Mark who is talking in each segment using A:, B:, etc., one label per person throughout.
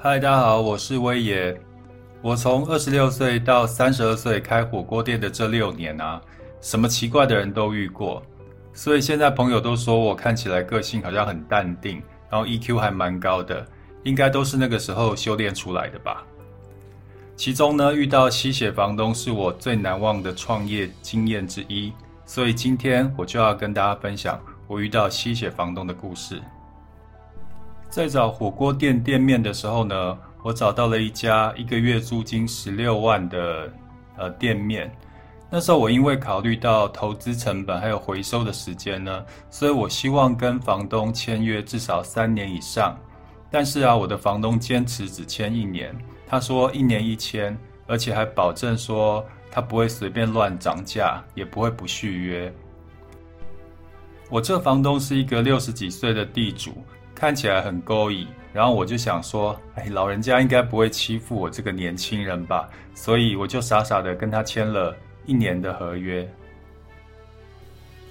A: 嗨，大家好，我是威爷。我从二十六岁到三十二岁开火锅店的这六年啊，什么奇怪的人都遇过，所以现在朋友都说我看起来个性好像很淡定，然后 EQ 还蛮高的，应该都是那个时候修炼出来的吧。其中呢，遇到吸血房东是我最难忘的创业经验之一，所以今天我就要跟大家分享我遇到吸血房东的故事。在找火锅店店面的时候呢，我找到了一家一个月租金十六万的呃店面。那时候我因为考虑到投资成本还有回收的时间呢，所以我希望跟房东签约至少三年以上。但是啊，我的房东坚持只签一年，他说一年一签，而且还保证说他不会随便乱涨价，也不会不续约。我这房东是一个六十几岁的地主。看起来很勾引，然后我就想说，哎，老人家应该不会欺负我这个年轻人吧？所以我就傻傻的跟他签了一年的合约。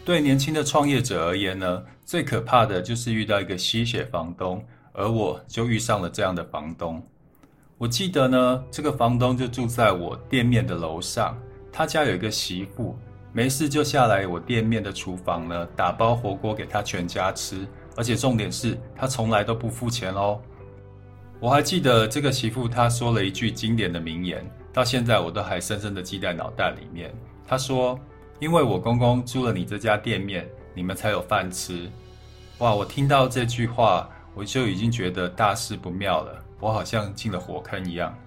A: 对年轻的创业者而言呢，最可怕的就是遇到一个吸血房东，而我就遇上了这样的房东。我记得呢，这个房东就住在我店面的楼上，他家有一个媳妇，没事就下来我店面的厨房呢，打包火锅给他全家吃。而且重点是他从来都不付钱哦。我还记得这个媳妇她说了一句经典的名言，到现在我都还深深的记在脑袋里面。她说：“因为我公公租了你这家店面，你们才有饭吃。”哇！我听到这句话，我就已经觉得大事不妙了，我好像进了火坑一样。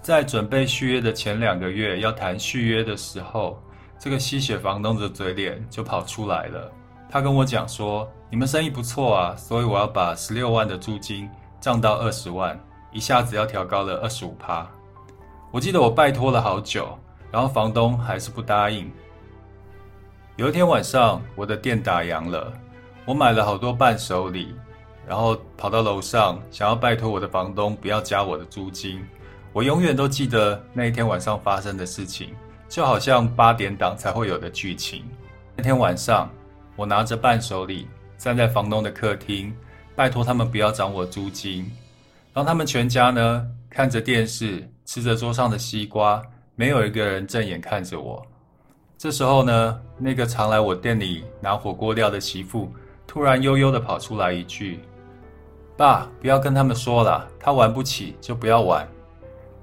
A: 在准备续约的前两个月要谈续约的时候，这个吸血房东的嘴脸就跑出来了。他跟我讲说：“你们生意不错啊，所以我要把十六万的租金涨到二十万，一下子要调高了二十五趴。”我记得我拜托了好久，然后房东还是不答应。有一天晚上，我的店打烊了，我买了好多伴手礼，然后跑到楼上想要拜托我的房东不要加我的租金。我永远都记得那一天晚上发生的事情，就好像八点档才会有的剧情。那天晚上。我拿着伴手礼站在房东的客厅，拜托他们不要涨我租金。当他们全家呢看着电视，吃着桌上的西瓜，没有一个人正眼看着我。这时候呢，那个常来我店里拿火锅料的媳妇突然悠悠地跑出来一句：“爸，不要跟他们说了，他玩不起就不要玩。”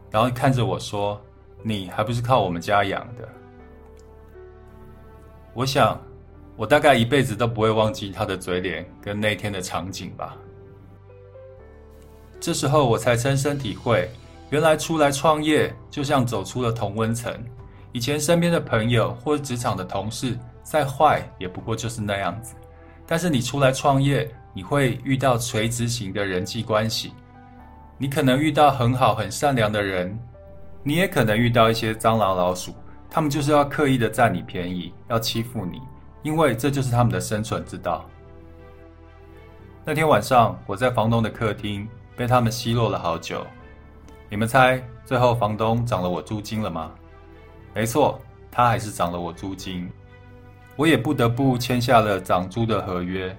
A: 然后看着我说：“你还不是靠我们家养的？”我想。我大概一辈子都不会忘记他的嘴脸跟那天的场景吧。这时候我才深深体会，原来出来创业就像走出了同温层。以前身边的朋友或职场的同事再坏，也不过就是那样子。但是你出来创业，你会遇到垂直型的人际关系。你可能遇到很好很善良的人，你也可能遇到一些蟑螂老鼠，他们就是要刻意的占你便宜，要欺负你。因为这就是他们的生存之道。那天晚上，我在房东的客厅被他们奚落了好久。你们猜，最后房东涨了我租金了吗？没错，他还是涨了我租金。我也不得不签下了涨租的合约。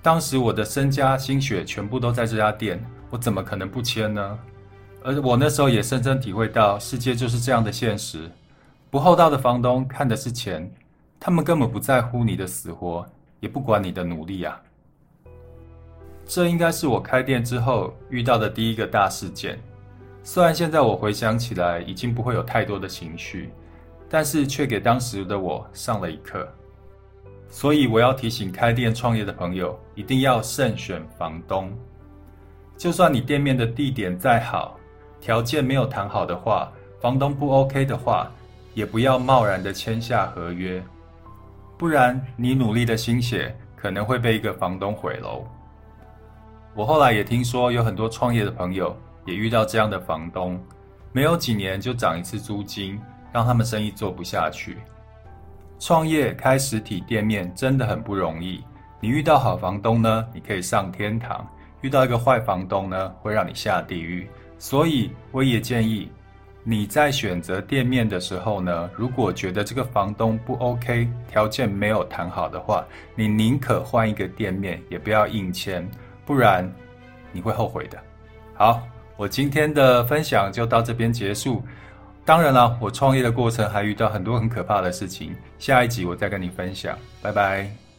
A: 当时我的身家心血全部都在这家店，我怎么可能不签呢？而我那时候也深深体会到，世界就是这样的现实。不厚道的房东看的是钱。他们根本不在乎你的死活，也不管你的努力啊！这应该是我开店之后遇到的第一个大事件。虽然现在我回想起来已经不会有太多的情绪，但是却给当时的我上了一课。所以我要提醒开店创业的朋友，一定要慎选房东。就算你店面的地点再好，条件没有谈好的话，房东不 OK 的话，也不要贸然的签下合约。不然，你努力的心血可能会被一个房东毁喽。我后来也听说，有很多创业的朋友也遇到这样的房东，没有几年就涨一次租金，让他们生意做不下去。创业开实体店面真的很不容易。你遇到好房东呢，你可以上天堂；遇到一个坏房东呢，会让你下地狱。所以，我也建议。你在选择店面的时候呢，如果觉得这个房东不 OK，条件没有谈好的话，你宁可换一个店面，也不要硬签，不然你会后悔的。好，我今天的分享就到这边结束。当然了，我创业的过程还遇到很多很可怕的事情，下一集我再跟你分享。拜拜。